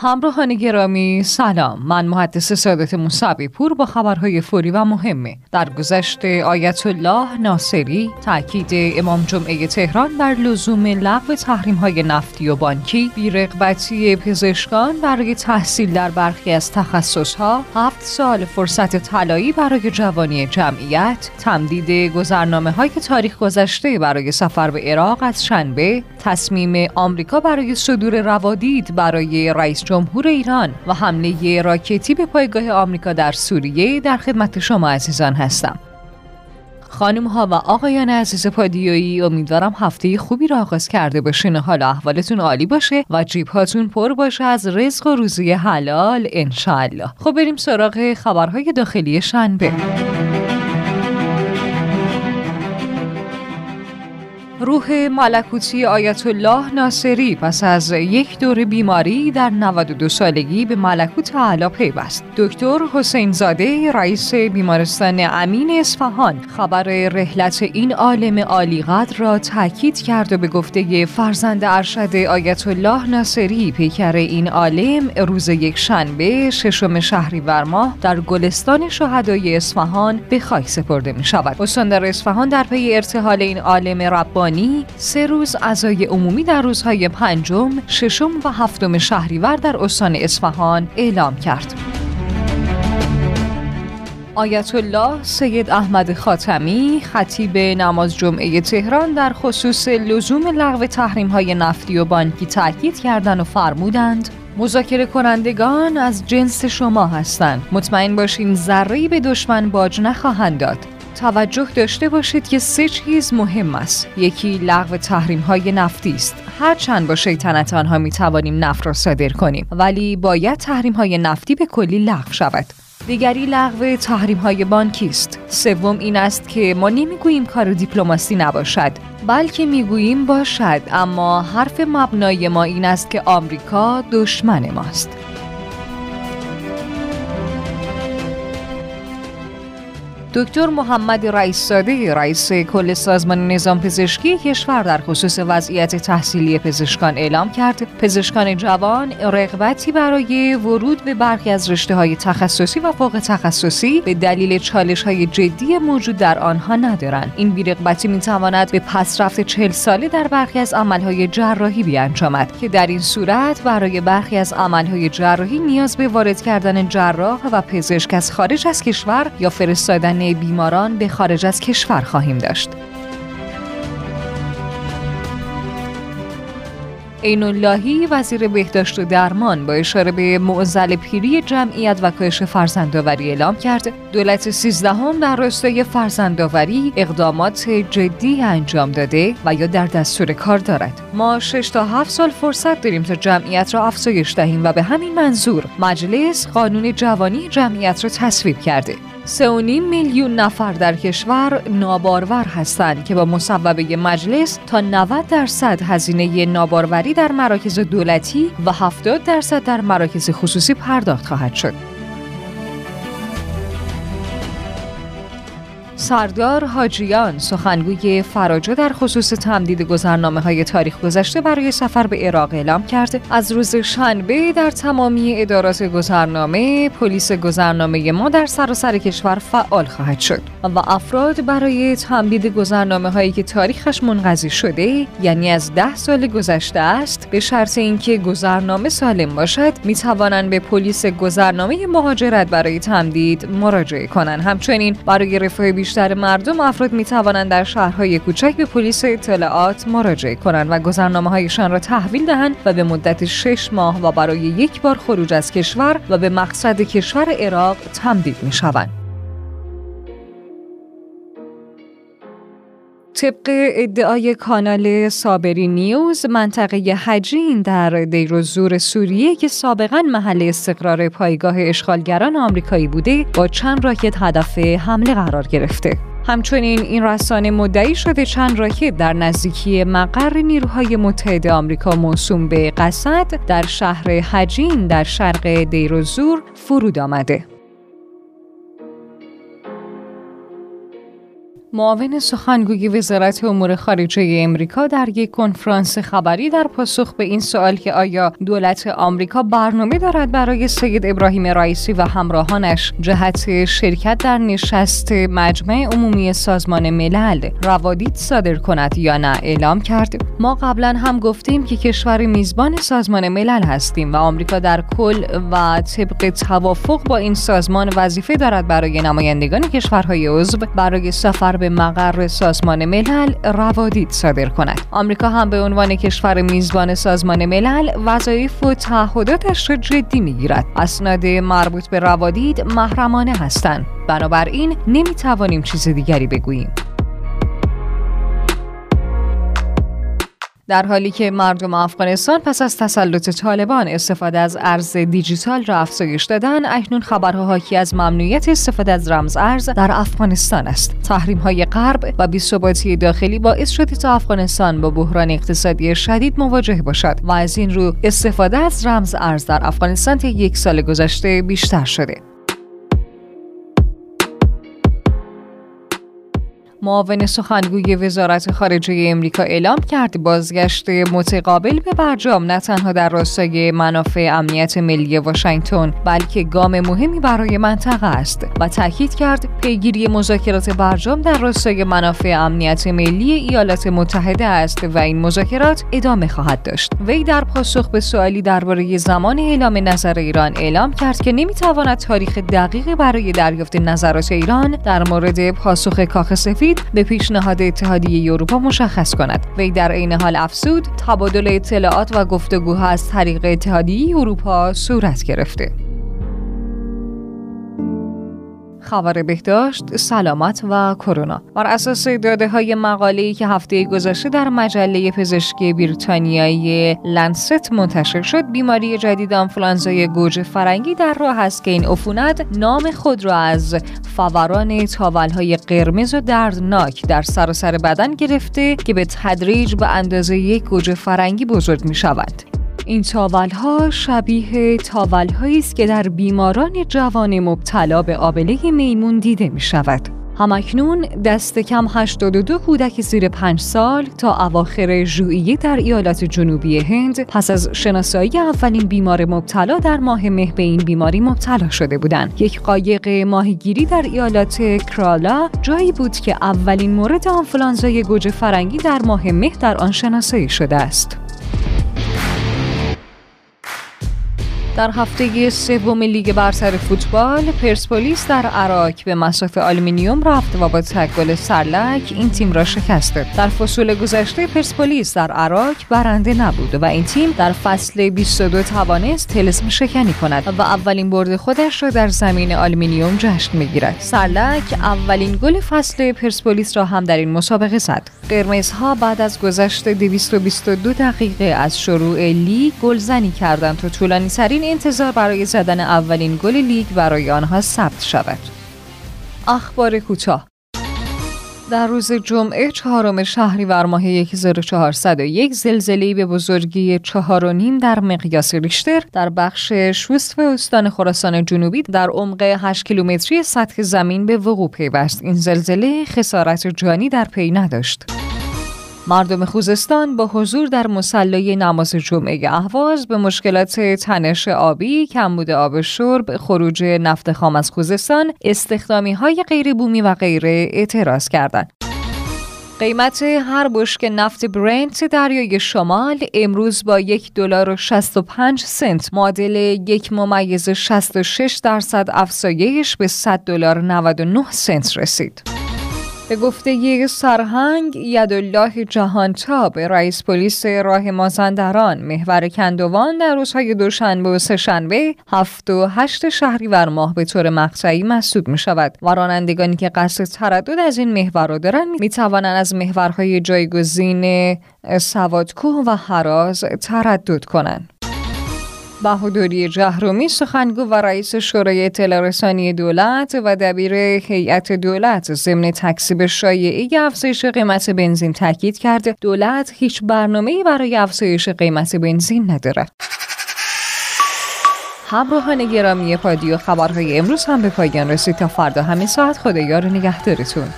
همراهان گرامی سلام. من محدث سادت موسوی پور با خبرهای فوری و مهمه در گذشت آیت الله ناصری تاکید امام جمعه تهران بر لزوم لغو تحریم های نفتی و بانکی بیرغبتی پزشکان برای تحصیل در برخی از تخصص ها هفت سال فرصت طلایی برای جوانی جمعیت تمدید گذرنامه های تاریخ گذشته برای سفر به عراق از شنبه تصمیم آمریکا برای صدور روادید برای رئیس جمهور ایران و حمله راکتی به پایگاه آمریکا در سوریه در خدمت شما عزیزان هستم. خانم ها و آقایان عزیز پادیویی امیدوارم هفته خوبی را آغاز کرده باشین. و حالا احوالتون عالی باشه و جیب هاتون پر باشه از رزق و روزی حلال انشالله خب بریم سراغ خبرهای داخلی شنبه. روح ملکوتی آیت الله ناصری پس از یک دور بیماری در 92 سالگی به ملکوت اعلی پیوست. دکتر حسین زاده رئیس بیمارستان امین اصفهان خبر رحلت این عالم عالی قدر را تاکید کرد و به گفته فرزند ارشد آیت الله ناصری پیکر این عالم روز یک شنبه ششم شهریور ماه در گلستان شهدای اصفهان به خاک سپرده می شود. استاندار اصفهان در پی ارتحال این عالم ربانی سه روز عزای عمومی در روزهای پنجم، ششم و هفتم شهریور در استان اصفهان اعلام کرد. آیت الله سید احمد خاتمی خطیب نماز جمعه تهران در خصوص لزوم لغو تحریم های نفتی و بانکی تاکید کردند و فرمودند مذاکره کنندگان از جنس شما هستند مطمئن باشین ذره به دشمن باج نخواهند داد توجه داشته باشید که سه چیز مهم است. یکی لغو تحریم های نفتی است. هرچند با شیطنت آنها می توانیم نفت را صادر کنیم ولی باید تحریم های نفتی به کلی لغو شود. دیگری لغو تحریم های بانکی است. سوم این است که ما نمی‌گوییم کار دیپلماسی نباشد بلکه می‌گوییم باشد اما حرف مبنای ما این است که آمریکا دشمن ماست. دکتر محمد رئیس ساده رئیس کل سازمان نظام پزشکی کشور در خصوص وضعیت تحصیلی پزشکان اعلام کرد. پزشکان جوان رغبتی برای ورود به برخی از رشته های تخصصی و فوق تخصصی به دلیل چالش های جدی موجود در آنها ندارند. این بیرغبتی می تواند به پسرفت چهل ساله در برخی از عملهای جراحی بیانجامد که در این صورت برای برخی از عملهای جراحی نیاز به وارد کردن جراح و پزشک از خارج از کشور یا فرستادن بیماران به خارج از کشور خواهیم داشت. عین اللهی وزیر بهداشت و درمان با اشاره به معزل پیری جمعیت و کاهش فرزندآوری اعلام کرد. دولت سیزدهم در راستای فرزندآوری اقدامات جدی انجام داده و یا در دستور کار دارد. ما 6 تا 7 سال فرصت داریم تا جمعیت را افزایش دهیم و به همین منظور مجلس قانون جوانی جمعیت را تصویب کرده. 3.5 میلیون نفر در کشور نابارور هستند که با مصوبه مجلس تا 90 درصد هزینه ناباروری در مراکز دولتی و 70 درصد در مراکز خصوصی پرداخت خواهد شد. سردار حاجیان سخنگوی فراجا در خصوص تمدید گذرنامه های تاریخ گذشته برای سفر به عراق اعلام کرد. از روز شنبه در تمامی ادارات گذرنامه پلیس گذرنامه ما در سراسر کشور فعال خواهد شد و افراد برای تمدید گذرنامه هایی که تاریخش منقضی شده یعنی از ده سال گذشته است به شرط اینکه گذرنامه سالم باشد می توانند به پلیس گذرنامه مهاجرت برای تمدید مراجعه کنند. همچنین برای رفاه بیشتر مردم افراد می توانند در شهرهای کوچک به پلیس اطلاعات مراجعه کنند و گذرنامه هایشان را تحویل دهند و به مدت شش ماه و برای یک بار خروج از کشور و به مقصد کشور عراق تمدید می شوند. طبق ادعای کانال سابری نیوز منطقه حجین در دیر زور سوریه که سابقا محل استقرار پایگاه اشغالگران آمریکایی بوده با چند راکت هدف حمله قرار گرفته. همچنین این رسانه مدعی شده چند راکت در نزدیکی مقر نیروهای متحد آمریکا موسوم به قصد در شهر حجین در شرق دیر زور فرود آمده. معاون سخنگوی وزارت امور خارجه امریکا در یک کنفرانس خبری در پاسخ به این سوال که آیا دولت آمریکا برنامه دارد برای سید ابراهیم رئیسی و همراهانش جهت شرکت در نشست مجمع عمومی سازمان ملل روادید صادر کند یا نه اعلام کرد. ما قبلا هم گفتیم که کشور میزبان سازمان ملل هستیم و آمریکا در کل و طبق توافق با این سازمان وظیفه دارد برای نمایندگان کشورهای عضو برای سفر به مقر سازمان ملل روادید صادر کند. آمریکا هم به عنوان کشور میزبان سازمان ملل وظایف و تعهداتش را جدی می‌گیرد. اسناد مربوط به روادید محرمانه هستند. بنابراین نمی‌توانیم چیز دیگری بگوییم. در حالی که مردم افغانستان پس از تسلط طالبان استفاده از ارز دیجیتال را افزایش دادن اکنون خبرها حاکی از ممنوعیت استفاده از رمز ارز در افغانستان است. تحریم های غرب و بیثباتی داخلی باعث شده تا افغانستان با بحران اقتصادی شدید مواجه باشد و از این رو استفاده از رمز ارز در افغانستان تا یک سال گذشته بیشتر شده. معاون سخنگوی وزارت خارجه امریکا اعلام کرد بازگشت متقابل به برجام نه تنها در راستای منافع امنیت ملی واشنگتن بلکه گام مهمی برای منطقه است و تاکید کرد پیگیری مذاکرات برجام در راستای منافع امنیت ملی ایالات متحده است و این مذاکرات ادامه خواهد داشت. وی در پاسخ به سوالی درباره زمان اعلام نظر ایران اعلام کرد که نمی‌تواند تاریخ دقیقی برای دریافت نظرات ایران در مورد پاسخ کاخ سفید به پیشنهاد اتحادیه اروپا مشخص کند. وی در عین حال افسود تبادل اطلاعات و گفتگوها از طریق اتحادیه اروپا صورت گرفته. خبر بهداشت، سلامت و کرونا. بر اساس داده های مقاله که هفته گذشته در مجله پزشکی بریتانیایی لنست منتشر شد، بیماری جدید آنفولانزای گوجه فرنگی در راه است که این عفونت نام خود را از فوران های قرمز و دردناک در سراسر بدن گرفته که به تدریج به اندازه یک گوجه فرنگی بزرگ می شود. این تاول ها شبیه تاول است که در بیماران جوان مبتلا به آبله میمون دیده می شود. همکنون دست کم 82 کودک زیر 5 سال تا اواخر ژوئیه در ایالات جنوبی هند پس از شناسایی اولین بیمار مبتلا در ماه مه به این بیماری مبتلا شده بودند. یک قایق ماهیگیری در ایالات کرالا جایی بود که اولین مورد آنفولانزای گوجه فرنگی در ماه مه در آن شناسایی شده است. در هفته سوم لیگ برتر فوتبال پرسپولیس در اراک به مصاف آلومینیوم رفت و با تک سرلک این تیم را شکست در فصول گذشته پرسپولیس در اراک برنده نبود و این تیم در فصل 22 توانست طلسم شکنی کند و اولین برد خودش را در زمین آلومینیوم جشن می‌گیرد. سرلک اولین گل فصل پرسپولیس را هم در این مسابقه زد. قرمزها بعد از گذشت 222 دقیقه از شروع لیگ گلزنی کردند تا طولانی ترین انتظار برای زدن اولین گل لیگ برای آنها ثبت شود. اخبار کوتاه در روز جمعه چهارم شهریور ماه 1401 زلزله به بزرگی چهار و نیم در مقیاس ریشتر در بخش شوست و استان خراسان جنوبی در عمق 8 کیلومتری سطح زمین به وقوع پیوست. این زلزله خسارت جانی در پی نداشت. مردم خوزستان با حضور در مسلای نماز جمعه اهواز به مشکلات تنش آبی، کمبود آب شرب، خروج نفت خام از خوزستان، استخدامی های غیر بومی و غیره اعتراض کردند. قیمت هر بشک نفت برنت دریای شمال امروز با یک دلار و 65 سنت معادل یک ممیز 66 درصد افزایش به 100 دلار 99 سنت رسید. به گفته سرهنگ یدالله جهانتاب رئیس پلیس راه مازندران محور کندوان در روزهای دوشنبه و سهشنبه هفت و هشت شهریور ماه به طور مقطعی مسدود می شود و رانندگانی که قصد تردد از این محور را دارند می توانند از محورهای جایگزین سوادکوه و حراز تردد کنند. بهادری جهرومی سخنگو و رئیس شورای اطلاع دولت و دبیر هیئت دولت ضمن تکسیب شایعه افزایش قیمت بنزین تاکید کرده دولت هیچ برنامه‌ای برای افزایش قیمت بنزین نداره. همراهان گرامی پادیو خبرهای امروز هم به پایان رسید. تا فردا همین ساعت خدایار نگهدارتون.